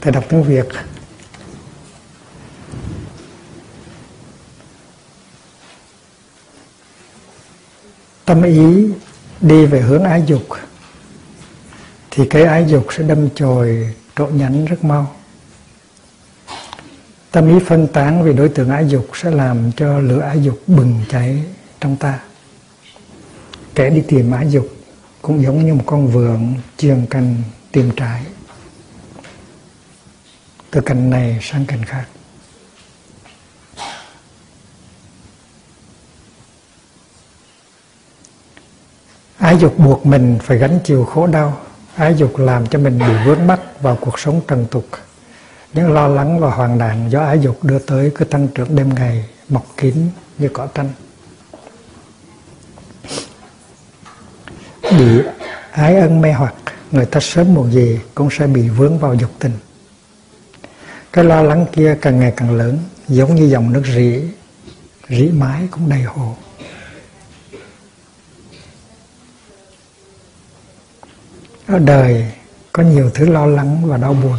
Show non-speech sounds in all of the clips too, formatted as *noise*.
thầy đọc tiếng việt. Tâm ý đi về hướng ái dục, thì cái ái dục sẽ đâm chồi trộ nhánh rất mau. Tâm ý phân tán về đối tượng ái dục sẽ làm cho lửa ái dục bừng cháy trong ta. Kẻ đi tìm ái dục cũng giống như một con vượn chiềng cành tìm trái từ cảnh này sang cảnh khác. Ái dục buộc mình phải gánh chịu khổ đau. Ái dục làm cho mình bị vướng mắc vào cuộc sống trần tục. Những lo lắng và hoang nạn do ái dục đưa tới cứ tăng trưởng đêm ngày, mọc kín như cỏ tranh bị ái ân mê hoặc, người ta sớm muộn gì cũng sẽ bị vướng vào dục tình cái lo lắng kia càng ngày càng lớn, giống như dòng nước rỉ rỉ mãi cũng đầy hồ. Ở đời có nhiều thứ lo lắng và đau buồn,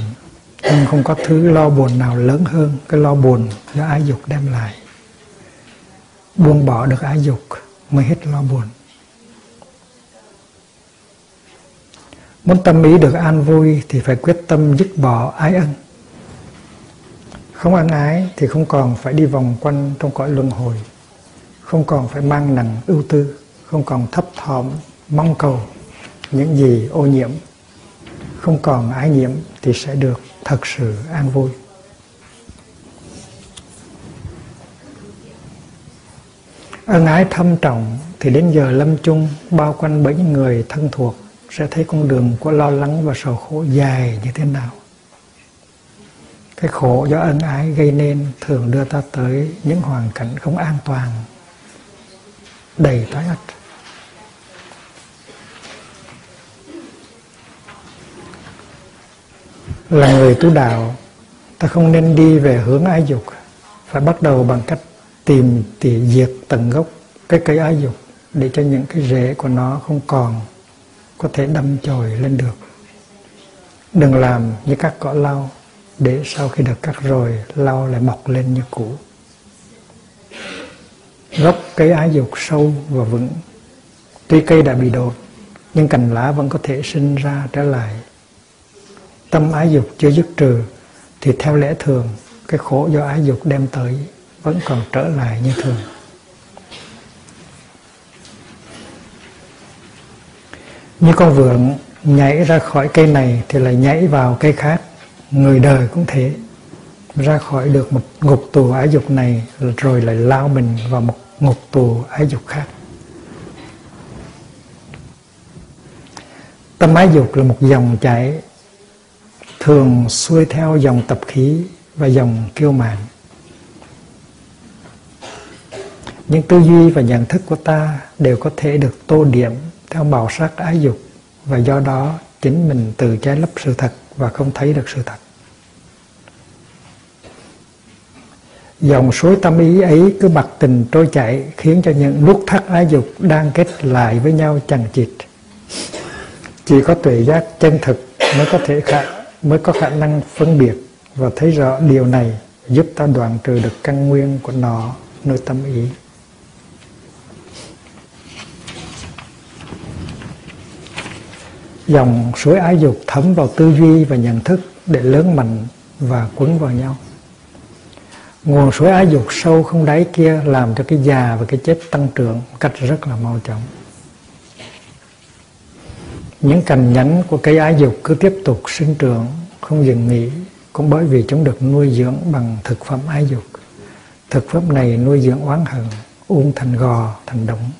nhưng không có thứ lo buồn nào lớn hơn cái lo buồn do ái dục đem lại. Buông bỏ được ái dục mới hết lo buồn. Muốn tâm ý được an vui thì phải quyết tâm dứt bỏ ái ân không ân ái thì không còn phải đi vòng quanh trong cõi luân hồi. Không còn phải mang nặng ưu tư, không còn thấp thỏm, mong cầu những gì ô nhiễm. Không còn ái nhiễm thì sẽ được thật sự an vui. Ân ái thâm trọng thì đến giờ lâm chung, bao quanh bởi những người thân thuộc sẽ thấy con đường của lo lắng và sầu khổ dài như thế nào cái khổ do ân ái gây nên thường đưa ta tới những hoàn cảnh không an toàn, đầy tối ất. Là người tu đạo, ta không nên đi về hướng ái dục, phải bắt đầu bằng cách tìm tỉ diệt tận gốc cái cây ái dục để cho những cái rễ của nó không còn có thể đâm chồi lên được. Đừng làm như các cỏ lau để sau khi được cắt rồi, lau lại mọc lên như cũ. Gốc cây ái dục sâu và vững. Tuy cây đã bị đột, nhưng cành lá vẫn có thể sinh ra trở lại. Tâm ái dục chưa dứt trừ, thì theo lẽ thường, cái khổ do ái dục đem tới vẫn còn trở lại như thường. Như con vượn nhảy ra khỏi cây này thì lại nhảy vào cây khác người đời cũng thế. Ra khỏi được một ngục tù ái dục này, rồi lại lao mình vào một ngục tù ái dục khác. Tâm ái dục là một dòng chảy thường xuôi theo dòng tập khí và dòng kiêu mạn. Những tư duy và nhận thức của ta đều có thể được tô điểm theo màu sắc ái dục và do đó chính mình tự trái lấp sự thật và không thấy được sự thật. Dòng suối tâm ý ấy cứ bạc tình trôi chảy, khiến cho những nút thắt ái dục đang kết lại với nhau chằng chịt. Chỉ có tuệ giác chân thực mới có thể khả, mới có khả năng phân biệt và thấy rõ điều này giúp ta đoạn trừ được căn nguyên của nó, nơi tâm ý. Dòng suối ái dục thấm vào tư duy và nhận thức để lớn mạnh và quấn vào nhau. Nguồn suối ái dục sâu không đáy kia làm cho cái già và cái chết tăng trưởng một cách rất là mau chóng. Những cành nhánh của cây ái dục cứ tiếp tục sinh trưởng, không dừng nghỉ, cũng bởi vì chúng được nuôi dưỡng bằng thực phẩm ái dục. Thực phẩm này nuôi dưỡng oán hận, uống thành gò, thành đống.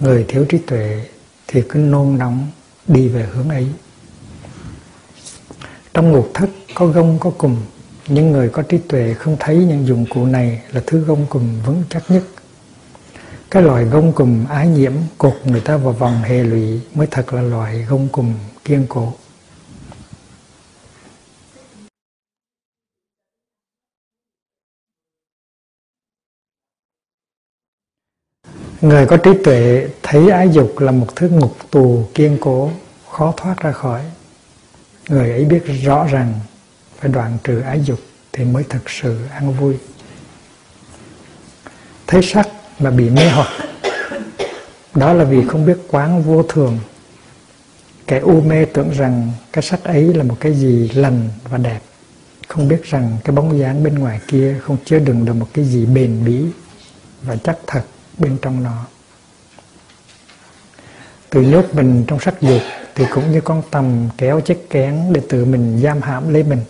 Người thiếu trí tuệ thì cứ nôn nóng đi về hướng ấy. Trong ngục thất có gông có cùm, những người có trí tuệ không thấy những dụng cụ này là thứ gông cùm vững chắc nhất. Cái loại gông cùm ái nhiễm cột người ta vào vòng hệ lụy mới thật là loại gông cùm kiên cố. Người có trí tuệ thấy ái dục là một thứ ngục tù, kiên cố, khó thoát ra khỏi. Người ấy biết rõ rằng phải đoạn trừ ái dục thì mới thực sự an vui. Thấy sắc mà bị mê hoặc, đó là vì không biết quán vô thường. Kẻ u mê tưởng rằng cái sắc ấy là một cái gì lành và đẹp, không biết rằng cái bóng dáng bên ngoài kia không chứa đựng được một cái gì bền bỉ và chắc thật bên trong nó. Từ nhốt mình trong sắc dục thì cũng như con tầm kéo chiếc kén để tự mình giam hãm lấy mình.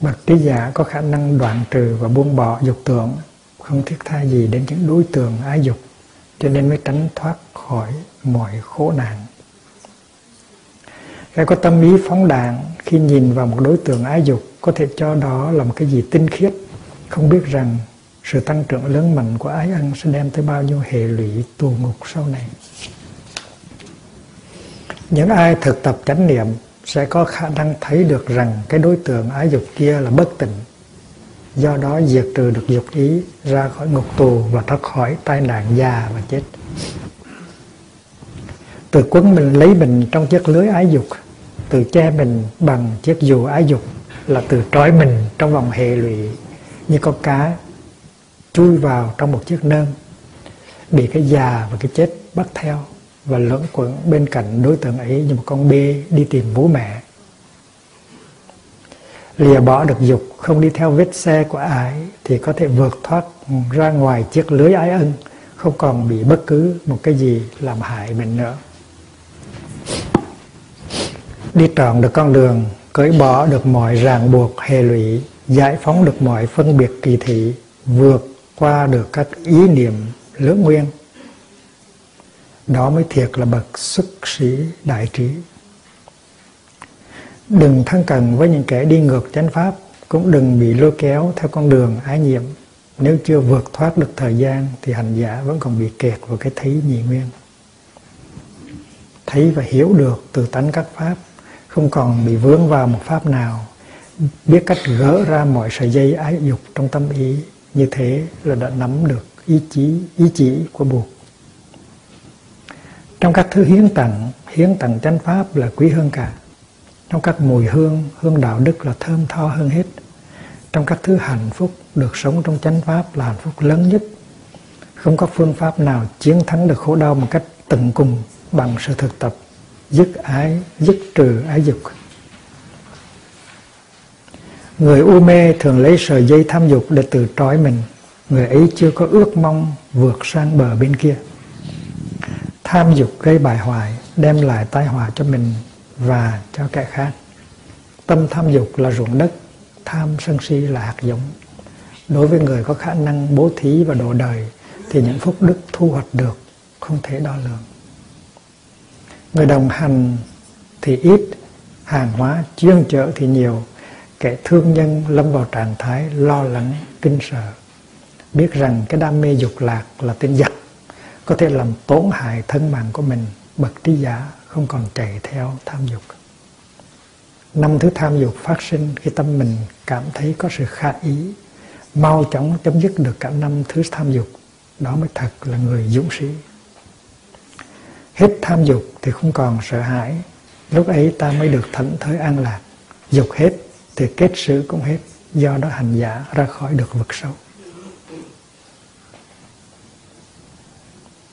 Bậc trí giả có khả năng đoạn trừ và buông bỏ dục tưởng, không thiết tha gì đến những đối tượng ái dục, cho nên mới tránh thoát khỏi mọi khổ nạn. Cái có tâm ý phóng đạn khi nhìn vào một đối tượng ái dục có thể cho đó là một cái gì tinh khiết. Không biết rằng sự tăng trưởng lớn mạnh của ái ăn sẽ đem tới bao nhiêu hệ lụy tù ngục sau này? Những ai thực tập chánh niệm sẽ có khả năng thấy được rằng cái đối tượng ái dục kia là bất tịnh. Do đó diệt trừ được dục ý, ra khỏi ngục tù và thoát khỏi tai nạn già và chết. Từ quấn mình lấy mình trong chiếc lưới ái dục, từ che mình bằng chiếc dù ái dục là từ trói mình trong vòng hệ lụy. Như con cá chui vào trong một chiếc nơm, bị cái già và cái chết bắt theo và lẫn quẩn bên cạnh đối tượng ấy như một con bê đi tìm bố mẹ. Lìa bỏ được dục, không đi theo vết xe của ái thì có thể vượt thoát ra ngoài chiếc lưới ái ân, không còn bị bất cứ một cái gì làm hại mình nữa. Đi trọn được con đường, cởi bỏ được mọi ràng buộc, hệ lụy, giải phóng được mọi phân biệt kỳ thị, vượt qua được các ý niệm lưỡng nguyên. Đó mới thiệt là bậc xuất sĩ đại trí. Đừng thân cần với những kẻ đi ngược chánh pháp, cũng đừng bị lôi kéo theo con đường ái nhiệm. Nếu chưa vượt thoát được thời gian, thì hành giả vẫn còn bị kẹt vào cái thấy nhị nguyên. Thấy và hiểu được từ tánh các pháp, không còn bị vướng vào một pháp nào. Biết cách gỡ ra mọi sợi dây ái dục trong tâm ý như thế là đã nắm được ý chí, ý chỉ của buộc trong các thứ hiến tặng hiến tặng chánh pháp là quý hơn cả. Trong các mùi hương hương đạo đức là thơm tho hơn hết. Trong các thứ hạnh phúc được sống trong chánh pháp là hạnh phúc lớn nhất. Không có phương pháp nào chiến thắng được khổ đau một cách tận cùng bằng sự thực tập. Dứt ái, dứt trừ ái dục người u mê thường lấy sợi dây tham dục để tự trói mình. Người ấy chưa có ước mong vượt sang bờ bên kia. Tham dục gây bại hoại, đem lại tai họa cho mình và cho kẻ khác. Tâm tham dục là ruộng đất, tham sân si là hạt giống. Đối với người có khả năng bố thí và độ đời, thì những phúc đức thu hoạch được không thể đo lường. Người đồng hành thì ít, hàng hóa chuyên chở thì nhiều kẻ thương nhân lâm vào trạng thái lo lắng, kinh sợ. Biết rằng cái đam mê dục lạc là tên giặc, có thể làm tổn hại thân mạng của mình, bậc trí giả không còn chạy theo tham dục. Năm thứ tham dục phát sinh khi tâm mình cảm thấy có sự khả ý, mau chóng chấm dứt được cả năm thứ tham dục, đó mới thật là người dũng sĩ. Hết tham dục thì không còn sợ hãi, lúc ấy ta mới được thảnh thới an lạc, dục hết thì kết sự cũng hết, do đó hành giả ra khỏi được vực sâu.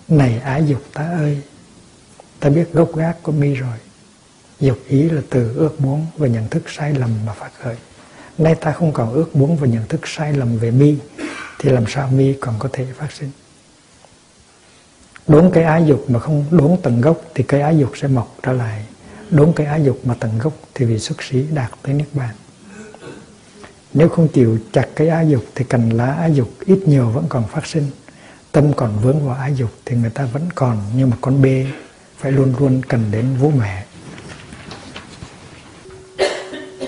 Này ái dục ta ơi, ta biết gốc gác của mi rồi. Dục ý là từ ước muốn và nhận thức sai lầm mà phát khởi. Nay ta không còn ước muốn và nhận thức sai lầm về mi, thì làm sao mi còn có thể phát sinh? Đốn cái ái dục mà không đốn tận gốc thì cái ái dục sẽ mọc trở lại. Đốn cái ái dục mà tận gốc thì vị xuất sĩ đạt tới niết bàn nếu không chịu chặt cái ái dục thì cành lá ái dục ít nhiều vẫn còn phát sinh. Tâm còn vướng vào ái dục thì người ta vẫn còn như một con bê phải luôn luôn cần đến vũ mẹ.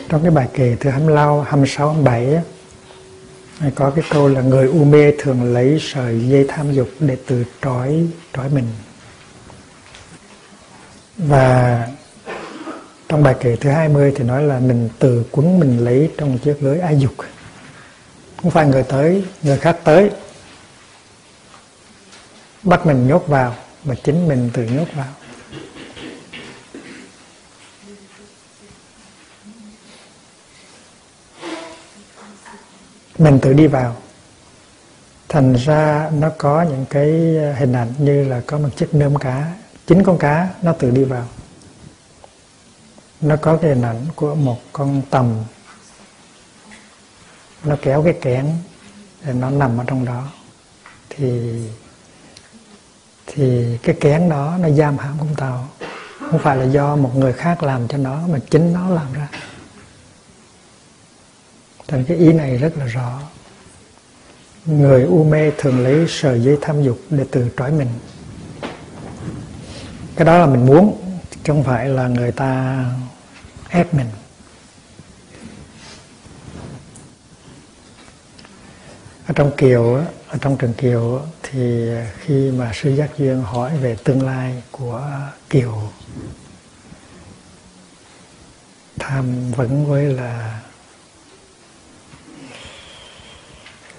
Trong cái bài kệ thứ 25, 26, 27 á, có cái câu là người u mê thường lấy sợi dây tham dục để từ trói trói mình. Và trong bài kệ thứ 20 thì nói là mình từ quấn mình lấy trong chiếc lưới ái dục. Không phải người tới, người khác tới. Bắt mình nhốt vào mà chính mình tự nhốt vào. Mình tự đi vào. Thành ra nó có những cái hình ảnh như là có một chiếc nơm cá. Chính con cá nó tự đi vào nó có cái hình ảnh của một con tầm. Nó kéo cái kén để nó nằm ở trong đó. Thì thì cái kén đó nó giam hãm con tàu. Không phải là do một người khác làm cho nó, mà chính nó làm ra. Thành cái ý này rất là rõ. Người u mê thường lấy sợi dây tham dục để từ trói mình. Cái đó là mình muốn, chứ không phải là người ta ép mình. Ở trong kiều ở trong trường kiều thì khi mà sư giác duyên hỏi về tương lai của kiều, tham vấn với là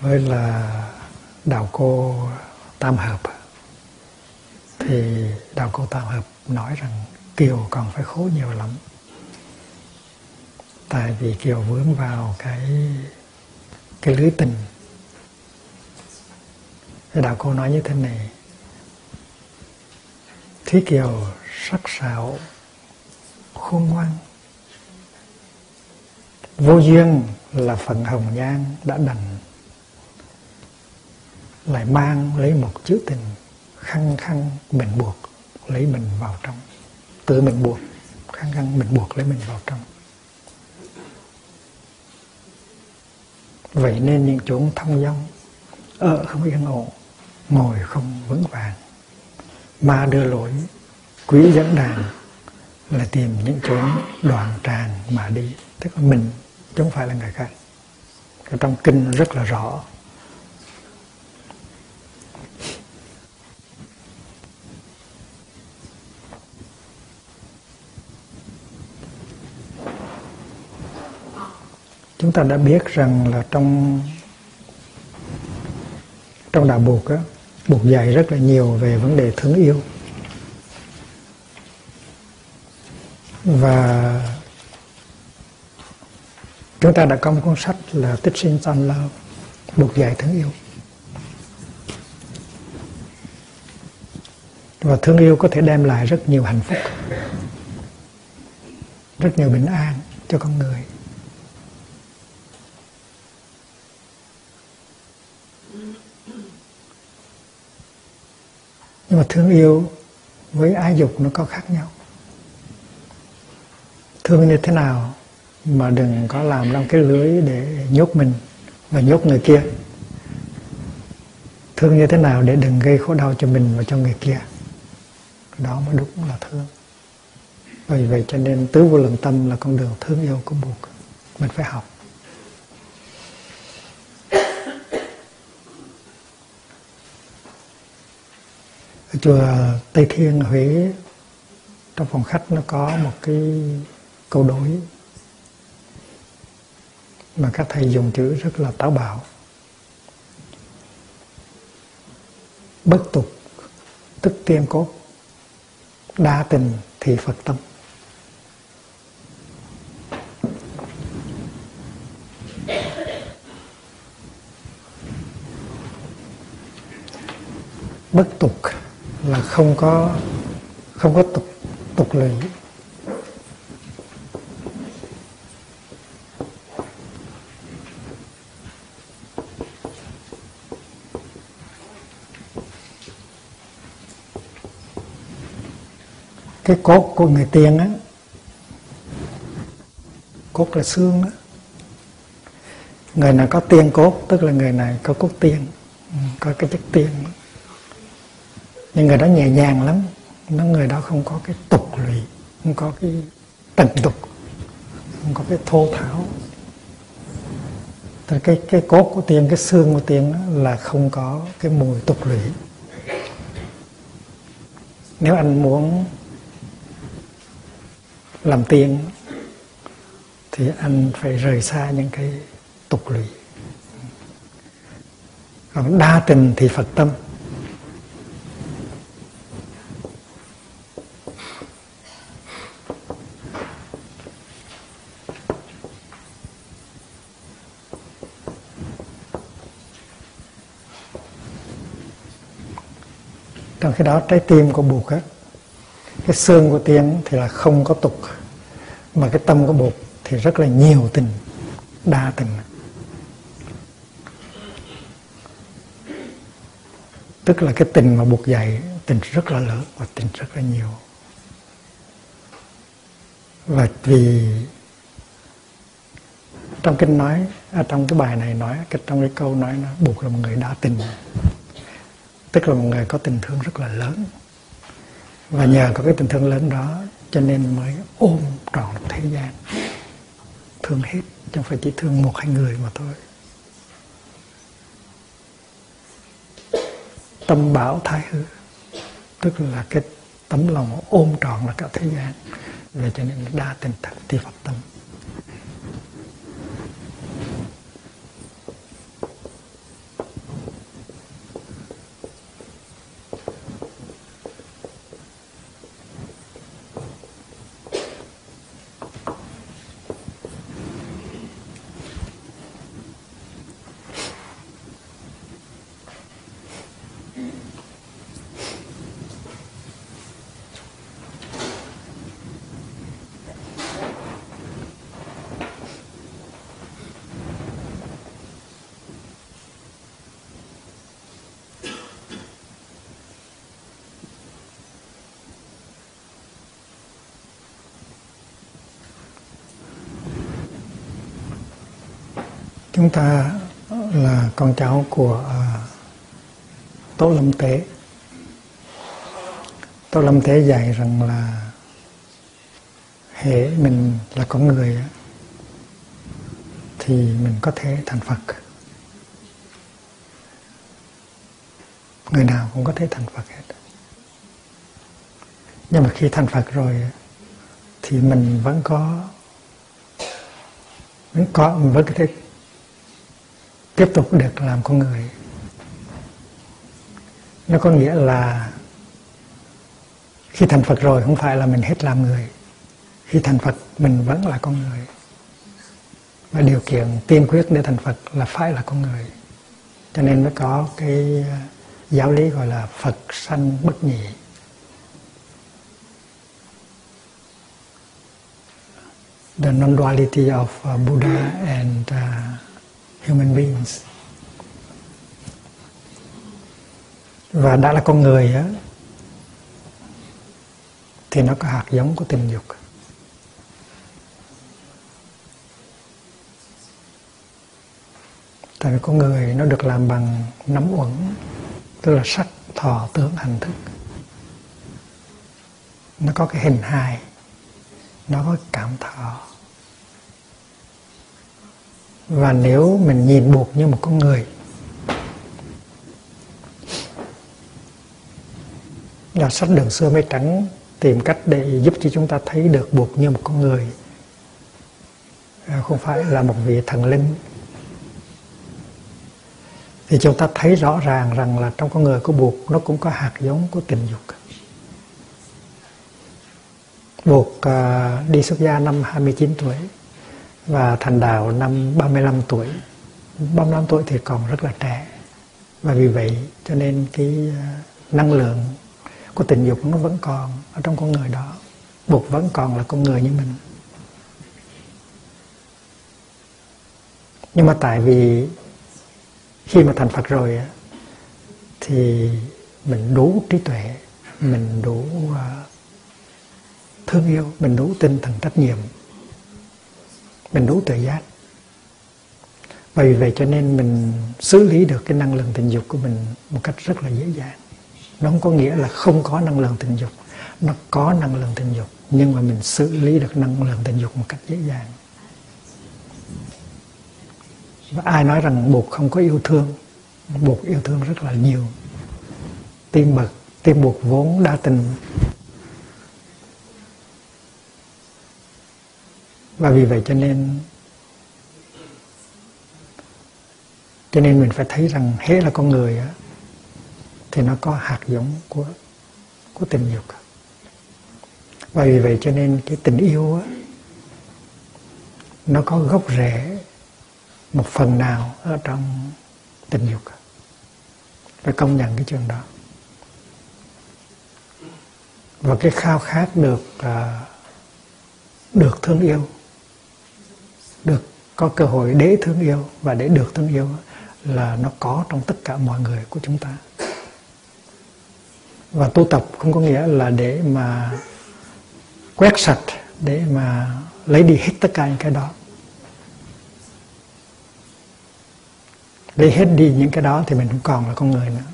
với là đạo cô tam hợp thì đạo cô tam hợp nói rằng kiều còn phải khổ nhiều lắm tại vì kiều vướng vào cái cái lưới tình. Đạo cô nói như thế này. Thúy Kiều sắc sảo khôn ngoan. Vô duyên là phận hồng nhan đã đành. Lại mang lấy một chữ tình Khăng khăng mình buộc lấy mình vào trong. Tự mình buộc, Khăng khăng mình buộc lấy mình vào trong. Vậy nên những chỗ thông dong Ở không yên ổn, ngồi không vững vàng. Ma đưa lối quý dẫn đàn là tìm những chỗ đoạn tràn mà đi. Tức là mình chứ không phải là người khác. Trong kinh rất là rõ. Chúng ta đã biết rằng là trong trong đạo buộc á buộc dạy rất là nhiều về vấn đề thương yêu. Và chúng ta đã có một cuốn sách là tích sinh son love buộc dạy thương yêu. Và thương yêu có thể đem lại rất nhiều hạnh phúc, rất nhiều bình an cho con người. Nhưng mà thương yêu với ái dục nó có khác nhau. Thương như thế nào mà đừng có làm trong cái lưới để nhốt mình và nhốt người kia. Thương như thế nào để đừng gây khổ đau cho mình và cho người kia. Đó mới đúng là thương. Vì vậy cho nên tứ vô lượng tâm là con đường thương yêu của buộc. Mình phải học. Chùa Tây Thiên Huế, trong phòng khách nó có một cái câu đối mà các thầy dùng chữ rất là táo bạo. Bất tục, tức tiên cốt, đa tình thì phật tâm. Bất tục là không có không có tục tục lệ. Cái cốt của người tiên á, cốt là xương á. Người nào có tiên cốt, tức là người này có cốt tiên, có cái chất tiên nhưng người đó nhẹ nhàng lắm. Nó người đó không có cái tục lụy, không có cái tận tục, không có cái thô tháo. Thì cái cái cốt của tiền, cái xương của tiền là không có cái mùi tục lụy. Nếu anh muốn làm tiền, thì anh phải rời xa những cái tục lụy. Còn đa tình thì phật tâm. Trong khi đó trái tim của bụt á. Cái xương của tiên thì là không có tục mà cái tâm của bụt thì rất là nhiều tình đa tình. Tức là cái tình mà buộc dạy tình rất là lớn và tình rất là nhiều. Và vì trong kinh nói à, trong cái bài này nói cái trong cái câu nói nó buộc là một người đa tình tức là một người có tình thương rất là lớn. Và nhờ có cái tình thương lớn đó, cho nên mới ôm trọn thế gian. Thương hết, chứ không phải chỉ thương một, hai người mà thôi. Tâm bảo thái hư. Tức là cái tấm lòng ôm trọn là cả thế gian. Về cho nên đa tình thật ti phật tâm. Chúng ta là con cháu của à, Tố Lâm Tế. Tố Lâm Tế dạy rằng là hệ mình là con người thì mình có thể thành Phật. Người nào cũng có thể thành Phật hết. Nhưng mà khi thành Phật rồi thì mình vẫn có vẫn có mình vẫn có thể tiếp tục được làm con người. Nó có nghĩa là khi thành Phật rồi không phải là mình hết làm người. Khi thành Phật mình vẫn là con người. Và điều kiện tiên quyết để thành Phật là phải là con người. Cho nên mới có cái uh, giáo lý gọi là Phật sanh bất nhị. The non-duality of uh, Buddha and uh, human beings. Và đã là con người á, thì nó có hạt giống của tình dục. Tại vì con người nó được làm bằng nắm uẩn, tức là sắc, thọ tưởng hành thức. Nó có cái hình hài, nó có cảm thọ và nếu mình nhìn buộc như một con người là sách đường xưa mới trắng tìm cách để giúp cho chúng ta thấy được buộc như một con người à, không phải là một vị thần linh. Thì chúng ta thấy rõ ràng rằng là trong con người của buộc nó cũng có hạt giống của tình dục. Buộc uh, đi xuất gia năm 29 tuổi và thành đạo năm 35 tuổi. 35 tuổi thì còn rất là trẻ. Và vì vậy cho nên cái ờ, năng lượng của tình dục nó vẫn còn ở trong con người đó. Buộc vẫn còn là con người như mình. Nhưng mà tại vì khi mà thành Phật rồi thì mình đủ trí tuệ, mình đủ ờ, thương yêu, mình đủ tinh thần trách nhiệm mình đủ tự giác. Bởi vì vậy cho nên mình xử lý được cái năng lượng tình dục của mình một cách rất là dễ dàng. Nó không có nghĩa là không có năng lượng tình dục. Nó có năng lượng tình dục, nhưng mà mình xử lý được năng lượng tình dục một cách dễ dàng. Và ai nói rằng buộc không có yêu thương? Buộc yêu thương rất là nhiều. Tim bậc, tim buộc vốn đa tình. Và vì vậy cho nên cho nên mình phải thấy rằng hễ là con người á, thì nó có hạt giống của của tình dục. Và vì vậy cho nên cái tình yêu á, nó có gốc rễ một phần nào ở trong tình dục. Phải công nhận cái chuyện đó. Và cái khao khát được à, được thương yêu được, có cơ hội để thương yêu và để được thương yêu là nó có trong tất cả mọi người của chúng ta. Và tu tập không có nghĩa là để mà quét sạch, để mà lấy đi hết tất cả những cái đó. Lấy hết đi những cái đó thì mình không còn là con người nữa.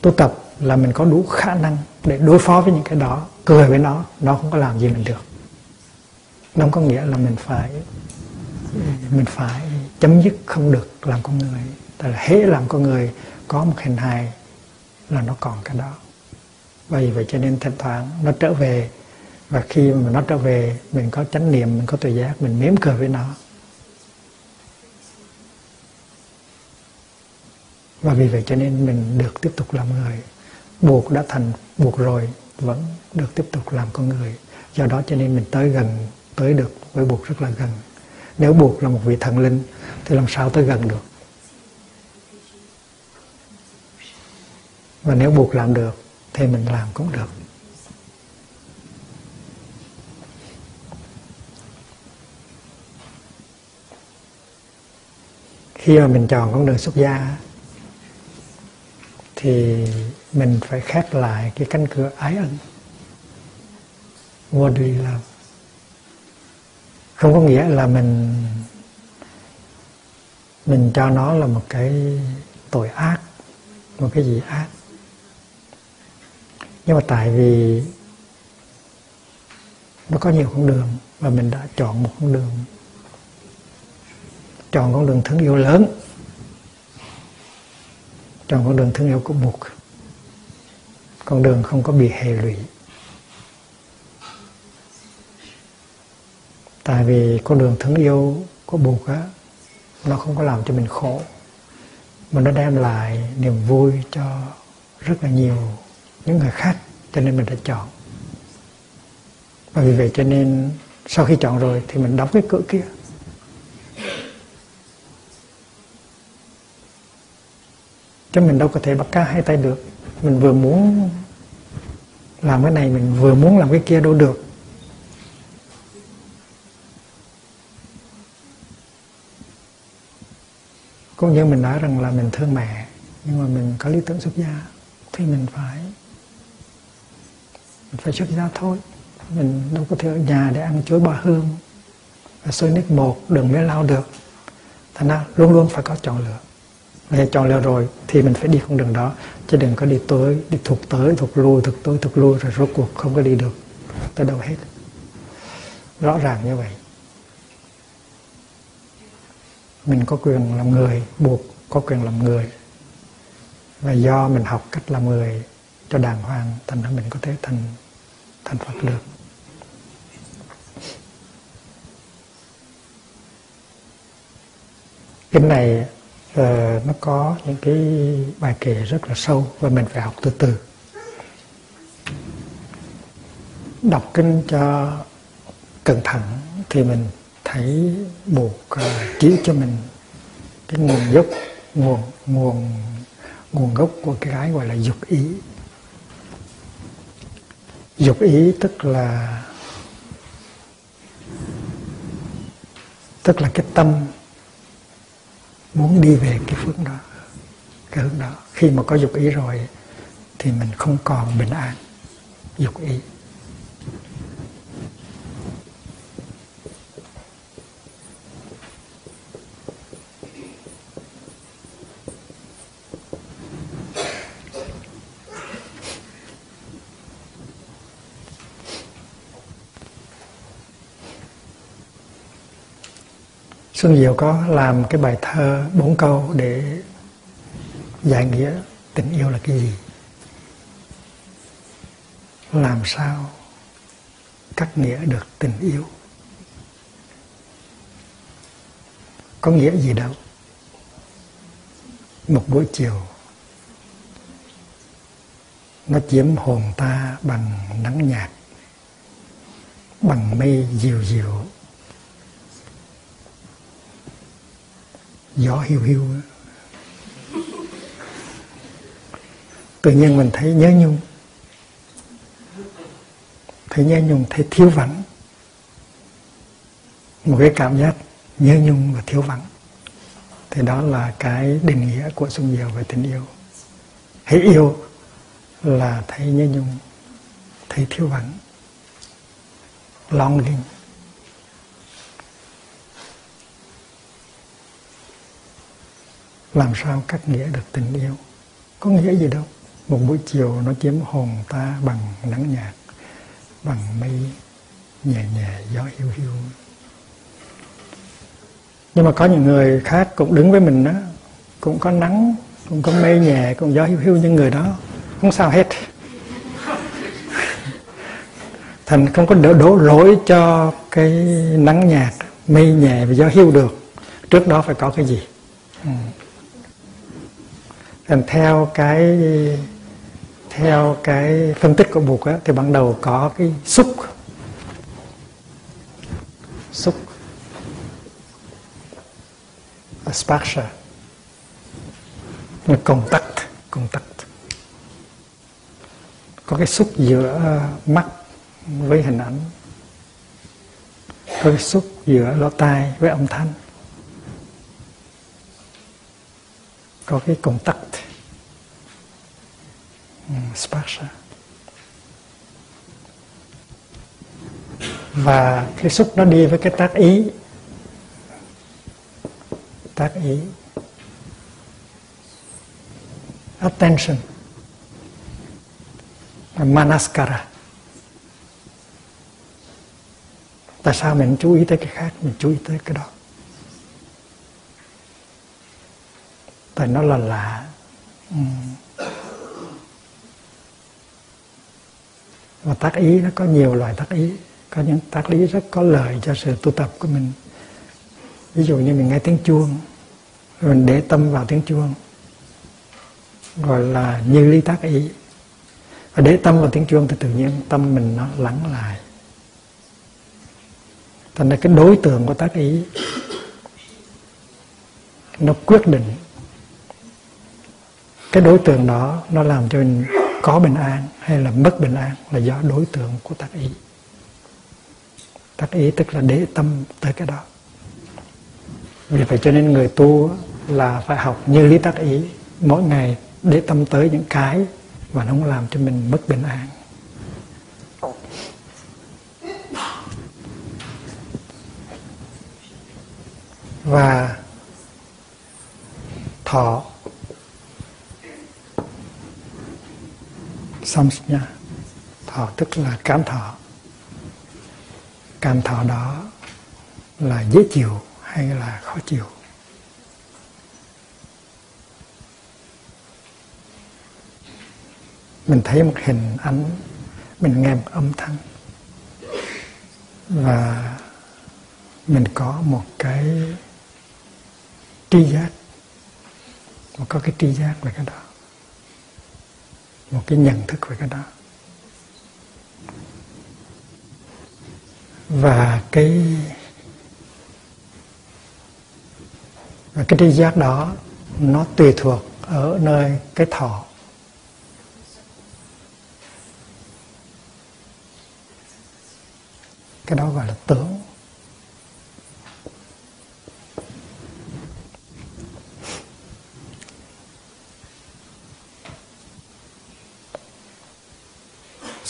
Tu tập là mình có đủ khả năng để đối phó với những cái đó, cười với nó nó không có làm gì mình được nó không có nghĩa là mình phải mình phải chấm dứt không được làm con người. Tại là hễ làm con người có một hình hài là nó còn cái đó. Vì vậy cho nên thỉnh thoảng nó trở về. Và khi mà nó trở về, mình có chánh niệm, mình có tự giác, mình mỉm cười với nó. Và vì vậy cho nên mình được tiếp tục làm người. Buộc đã thành buộc rồi, vẫn được tiếp tục làm con người. Do đó cho nên mình tới gần tới được với buộc rất là gần. Nếu buộc là một vị thần linh, thì làm sao tới gần được? Và nếu buộc làm được, thì mình làm cũng được. Khi mà mình chọn con đường xuất gia, thì mình phải khép lại cái cánh cửa ái ân what do you love không có nghĩa là mình mình cho nó là một cái tội ác, một cái gì ác. Nhưng mà tại vì nó có nhiều con đường và mình đã chọn một con đường, chọn con đường thương yêu lớn, chọn con đường thương yêu của buộc con đường không có bị hệ lụy. Tại vì con đường thương yêu của buộc á nó không có làm cho mình khổ, mà nó đem lại niềm vui cho rất là nhiều những người khác, cho nên mình đã chọn. Và vì vậy cho nên sau khi chọn rồi thì mình đóng cái cửa kia. Chứ mình đâu có thể bắt cá hai tay được. Mình vừa muốn làm cái này, mình vừa muốn làm cái kia đâu được. Cũng mình nói rằng là mình thương mẹ, nhưng mà mình có lý tưởng xuất gia, thì mình phải mình phải xuất gia thôi. Mình đâu có thể ở nhà để ăn chuối ba hương và xôi nước một đường mới lao được. Thành ra luôn luôn phải có chọn lựa. Và chọn lựa rồi thì mình phải đi con đường đó, chứ đừng có đi tới, đi thuộc tới thuộc lui thuộc tới thuộc lui, rồi rốt cuộc không có đi được. Tới đâu hết. Rõ ràng như vậy mình có quyền làm người buộc có quyền làm người. Và do mình học cách làm người cho đàng hoàng thành ra mình có thể thành thành Phật được. Kinh này uh, nó có những cái bài kể rất là sâu và mình phải học từ từ. Đọc kinh cho cẩn thận thì mình thấy buộc à, uh, chỉ cho mình cái nguồn gốc nguồn nguồn nguồn gốc của cái gái gọi là dục ý. Dục ý tức là tức là cái tâm muốn đi về cái phương đó cái hướng đó. Khi mà có dục ý rồi thì mình không còn bình an dục ý. Xuân Diệu có làm cái bài thơ bốn câu để giải nghĩa tình yêu là cái gì? Làm sao cắt nghĩa được tình yêu? Có nghĩa gì đâu? Một buổi chiều, nó chiếm hồn ta bằng nắng nhạt, bằng mây dịu dịu. Gió hiu hiu tự nhiên mình thấy nhớ nhung. Thấy nhớ nhung, thấy thiếu vắng. Một cái cảm giác nhớ nhung và thiếu vắng. Thì đó là cái định nghĩa của Xuân Diệu về tình yêu. Hãy yêu là thấy nhớ nhung, thấy thiếu vắng. Longing làm sao cắt nghĩa được tình yêu? Có nghĩa gì đâu. Một buổi chiều nó chiếm hồn ta bằng nắng nhạt bằng mây nhẹ nhẹ gió hiu hiu. Nhưng mà có những người khác cũng đứng với mình đó. Cũng có nắng cũng có mây nhẹ cũng gió hiu hiu nhưng người đó không sao hết. *laughs* Thành không có đổ, đổ lỗi cho cái nắng nhạt mây nhẹ và gió hiu được. Trước đó phải có cái gì? Ừ. Nên theo cái theo cái phân tích của Bụt á, thì ban đầu có cái xúc. Xúc. Sparsha contact contact. Có cái xúc giữa mắt với hình ảnh. Có cái xúc giữa lỗ tai với âm thanh. Có cái contact sparsha và cái xúc nó đi với cái tác ý. Tác ý. Attention. Manaskara. Tại sao mình chú ý tới cái khác, mình chú ý tới cái đó? Tại nó là lạ. Ừ. và tác ý nó có nhiều loại tác ý. Có những tác lý rất có lợi cho sự tu tập của mình. Ví dụ như mình nghe tiếng chuông, rồi mình để tâm vào tiếng chuông, gọi là như lý tác ý. Và để tâm vào tiếng chuông thì tự nhiên tâm mình nó lắng lại. Thành ra cái đối tượng của tác ý, nó quyết định. Cái đối tượng đó nó làm cho mình có bình an hay là mất bình an là do đối tượng của tác ý. Tác ý tức là để tâm tới cái đó. Vì vậy cho nên người tu là phải học như lý tác ý mỗi ngày để tâm tới những cái và nó không làm cho mình mất bình an. Và thọ samsnya thọ tức là cảm thọ. Cảm thọ đó là dễ chịu hay là khó chịu? Mình thấy một hình ảnh, mình nghe một âm thanh. Và mình có một cái tri giác. Một có cái tri giác về cái đó một cái nhận thức về cái đó. Và cái và cái tri giác đó, nó tùy thuộc ở nơi cái thọ. Cái đó gọi là tưởng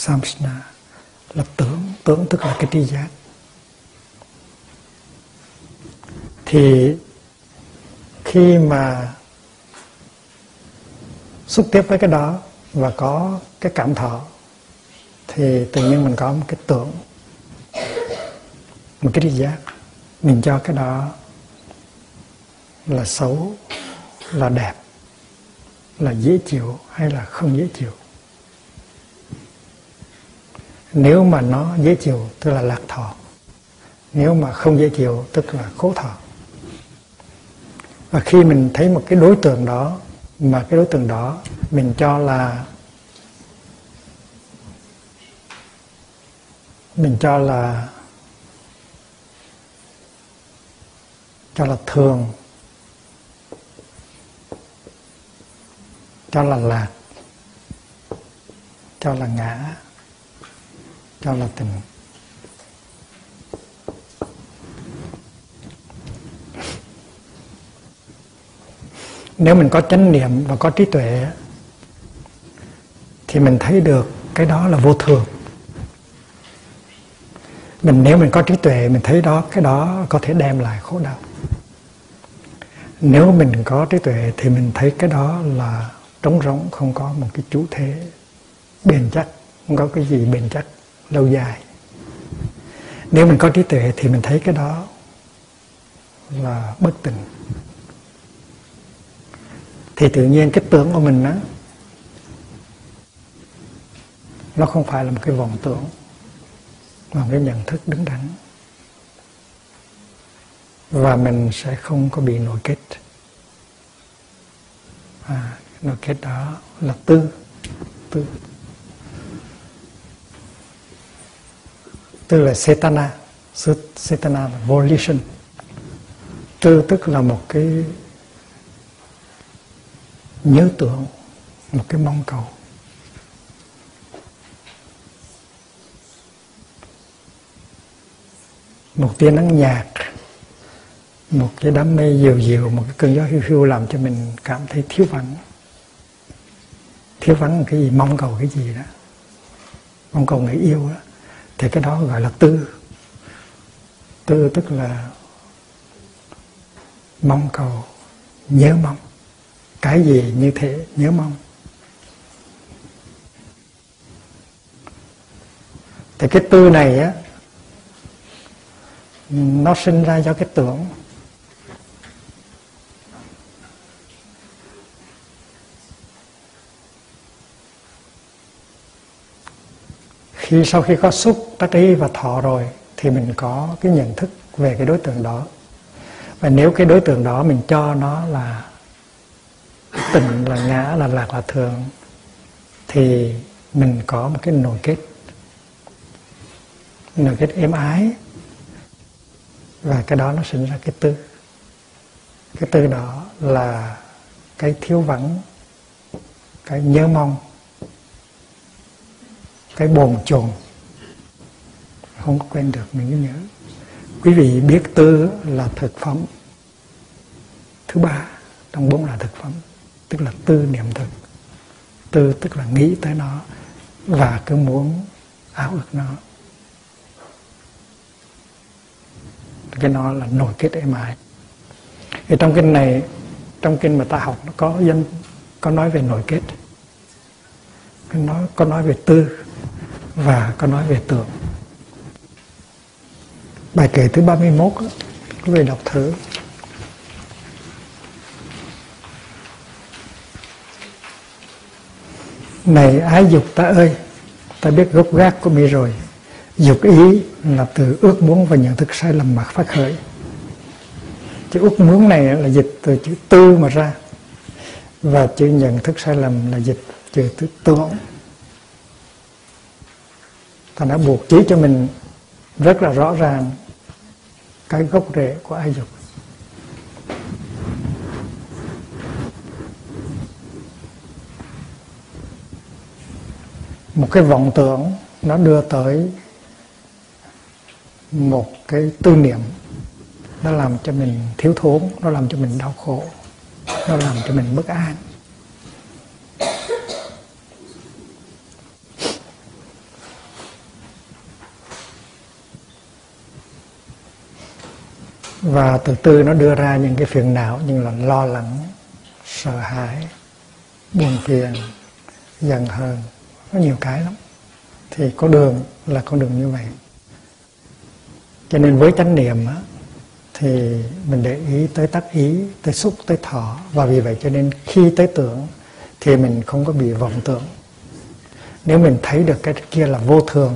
samsna là tưởng tưởng tức là cái tri giác. Thì khi mà xúc tiếp với cái đó và có cái cảm thọ, thì tự nhiên mình có một cái tưởng, một cái tri giác. Mình cho cái đó là xấu, là đẹp, là dễ chịu hay là không dễ chịu nếu mà nó dễ chịu, tức là lạc thọ. Nếu mà không dễ chịu, tức là khổ thọ. Và khi mình thấy một cái đối tượng đó, mà cái đối tượng đó mình cho là, mình cho là cho là thường, cho là lạc, cho là ngã cho là tình nếu mình có chánh niệm và có trí tuệ, thì mình thấy được cái đó là vô thường. Mình, nếu mình có trí tuệ, mình thấy đó, cái đó có thể đem lại khổ đau. Nếu mình có trí tuệ, thì mình thấy cái đó là trống rỗng, không có một cái chủ thế bền chắc, không có cái gì bền chắc lâu dài. Nếu mình có trí tuệ thì mình thấy cái đó là bất tình thì tự nhiên cái tưởng của mình đó nó không phải là một cái vọng tưởng mà một cái nhận thức đứng đắn. Và mình sẽ không có bị nội kết. À, nội kết đó là tư tư. Tư là setana setana là volition. Tư tức là một cái nhớ tưởng, một cái mong cầu. Một tia nắng nhạt, một cái đám mây dịu dịu, một cái cơn gió hiu hiu làm cho mình cảm thấy thiếu vắng. Thiếu vắng cái gì? Mong cầu cái gì đó? Mong cầu người yêu đó thì cái đó gọi là tư. Tư tức là mong cầu, nhớ mong. Cái gì như thế, nhớ mong. Thì cái tư này á, nó sinh ra do cái tưởng. Khi sau khi có xúc tác ý và thọ rồi, thì mình có cái nhận thức về cái đối tượng đó. Và nếu cái đối tượng đó mình cho nó là tình, là ngã, là lạc, là thường, thì mình có một cái nội kết. Nội kết êm ái. Và cái đó nó sinh ra cái tư. Cái tư đó là cái thiếu vắng, cái nhớ mong cái bồn chồn. Không có quên được mình nhớ quý vị biết tư là thực phẩm thứ ba, trong bốn là thực phẩm, tức là tư niệm thực. Tư tức là nghĩ tới nó và cứ muốn áo ước nó. Cái nó là nổi kết êm ái. Thì trong kinh này, trong kinh mà ta học, nó có dân có nói về nội kết. Nó có nói về tư và có nói về tưởng bài kể thứ 31 quý vị đọc thử. Này, ái dục ta ơi, ta biết gốc gác của mi rồi. Dục ý là từ ước muốn và nhận thức sai lầm mà phát khởi. Chữ ước muốn này là dịch từ chữ tư mà ra. Và chữ nhận thức sai lầm là dịch từ chữ tưởng ta đã buộc chỉ cho mình rất là rõ ràng cái gốc rễ của ái dục một cái vọng tưởng nó đưa tới một cái tư niệm. Nó làm cho mình thiếu thốn, nó làm cho mình đau khổ, nó làm cho mình bất an. Và từ từ nó đưa ra những cái phiền não như là lo lắng sợ hãi buồn phiền giận hờn. Có nhiều cái lắm. Thì có đường là con đường như vậy. Cho nên với chánh niệm á, thì mình để ý tới tác ý tới xúc tới thọ. Và vì vậy cho nên khi tới tưởng thì mình không có bị vọng tưởng. Nếu mình thấy được cái kia là vô thường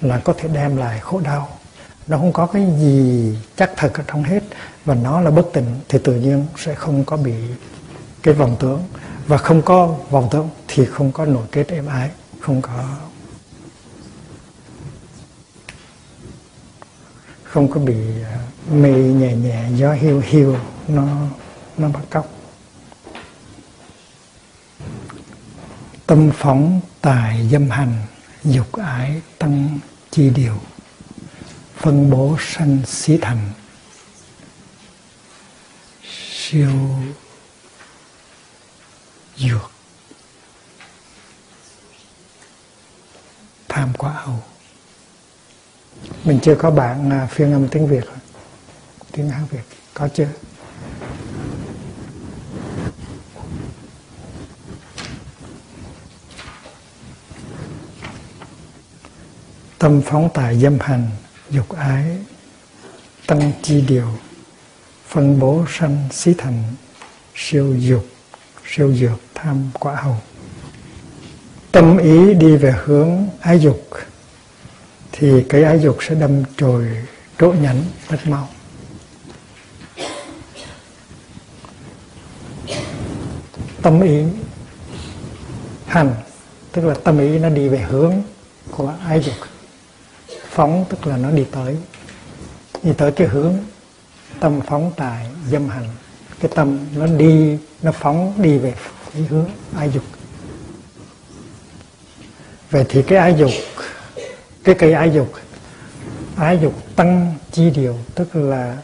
là có thể đem lại khổ đau nó không có cái gì chắc thật ở trong hết. Và nó là bất tỉnh thì tự nhiên sẽ không có bị cái vọng tưởng và không có vọng tưởng thì không có nội kết êm ái, không có không có bị ờ, mê nhẹ nhẹ, gió hiu hiu, nó nó bắt cóc. Tâm phóng, tài dâm hành, dục ái, tăng chi điều phân bố sanh xí thành. Siêu dược. Tham quả hầu mình chưa có bạn à, phiên âm tiếng việt tiếng hán việt. Có chưa? Tâm phóng tài dâm hành dục ái, tăng chi điều, phân bố sanh xí thành, siêu dục, siêu dược tham quả hầu. Tâm ý đi về hướng ái dục, thì cái ái dục sẽ đâm chồi trỗ nhẫn rất mau tâm ý hành, tức là tâm ý nó đi về hướng của ái dục phóng, tức là nó đi tới. Đi tới cái hướng tâm phóng tài, dâm hành. Cái tâm nó đi, nó phóng đi về cái hướng ái dục. Vậy thì cái ái dục, cái cây ái dục ái dục tăng chi điều, tức là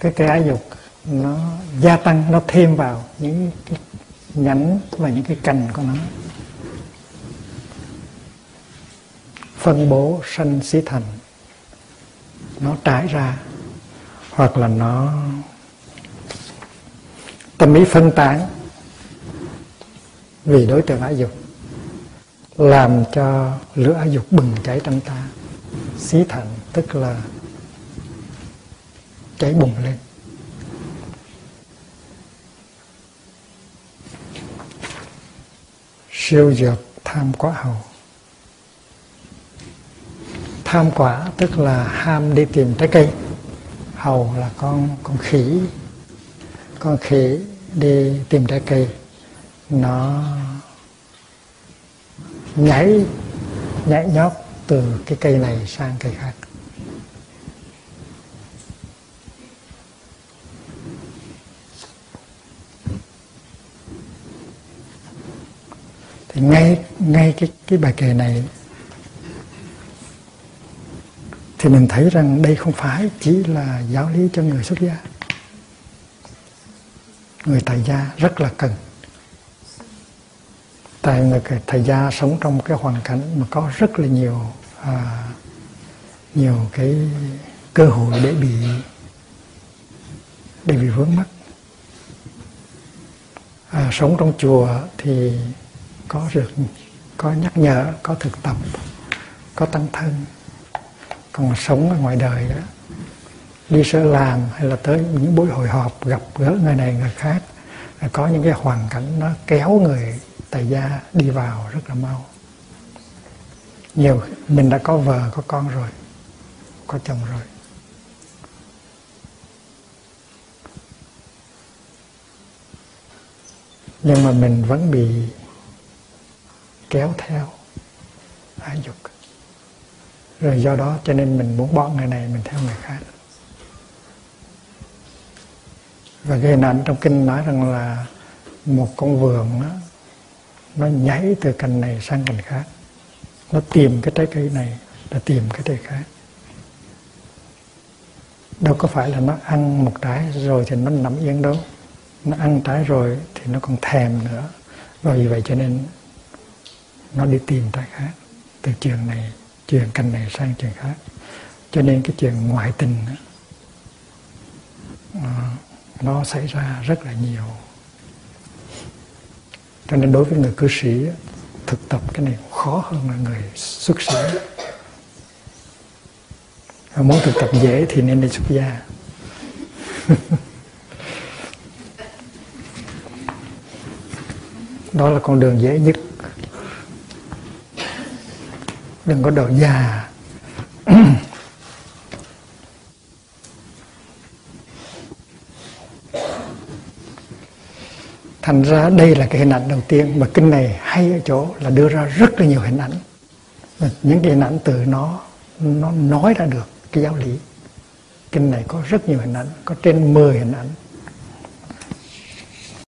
cái cây ái dục nó gia tăng, nó thêm vào những cái nhánh và những cái cành của nó. Phân bố sanh xí thành. Nó trải ra, hoặc là nó tâm ý phân tán vì đối tượng ái dục, làm cho lửa ái dục bừng cháy trong ta, xí thành, tức là cháy bùng lên. Siêu dược tham quá hầu tham quả, tức là ham đi tìm trái cây. Hầu là con con khỉ. Con khỉ đi tìm trái cây. Nó nhảy nhảy nhót từ cái cây này sang cây khác. Thì ngay ngay cái cái bài kệ này thì mình thấy rằng đây không phải chỉ là giáo lý cho người xuất gia. Người tại gia rất là cần. Tại người thầy gia sống trong cái hoàn cảnh mà có rất là nhiều à, nhiều cái cơ hội để bị để bị vướng mắc. À, sống trong chùa thì có được có nhắc nhở có thực tập có tăng thân còn sống ở ngoài đời đó, đi sở làm hay là tới những buổi hội họp, gặp gỡ người này, người khác có những cái hoàn cảnh nó kéo người tại gia đi vào rất là mau. Nhiều mình đã có vợ, có con rồi, có chồng rồi. Nhưng mà mình vẫn bị kéo theo, ái dục rồi do đó cho nên mình muốn bỏ người này mình theo người khác. Và cái hình ảnh trong kinh nói rằng là một con vườn đó, nó nhảy từ cành này sang cành khác. Nó tìm cái trái cây này là tìm cái trái khác. Đâu có phải là nó ăn một trái rồi thì nó nằm yên đâu. Nó ăn trái rồi thì nó còn thèm nữa. Và vì vậy cho nên nó đi tìm trái khác. Từ trường này chuyện cành này sang chuyện khác. Cho nên cái chuyện ngoại tình đó, à, nó xảy ra rất là nhiều. Cho nên đối với người cư sĩ thực tập cái này khó hơn là người xuất sĩ Và muốn thực tập dễ thì nên đi xuất gia. *laughs* Đó là con đường dễ nhất đừng có độ già. *clears throat* Thành ra đây là cái hình ảnh đầu tiên mà kinh này hay ở chỗ là đưa ra rất là nhiều hình ảnh. Những cái hình ảnh từ nó nó nói ra được cái giáo lý. Kinh này có rất nhiều hình ảnh, có trên 10 hình ảnh.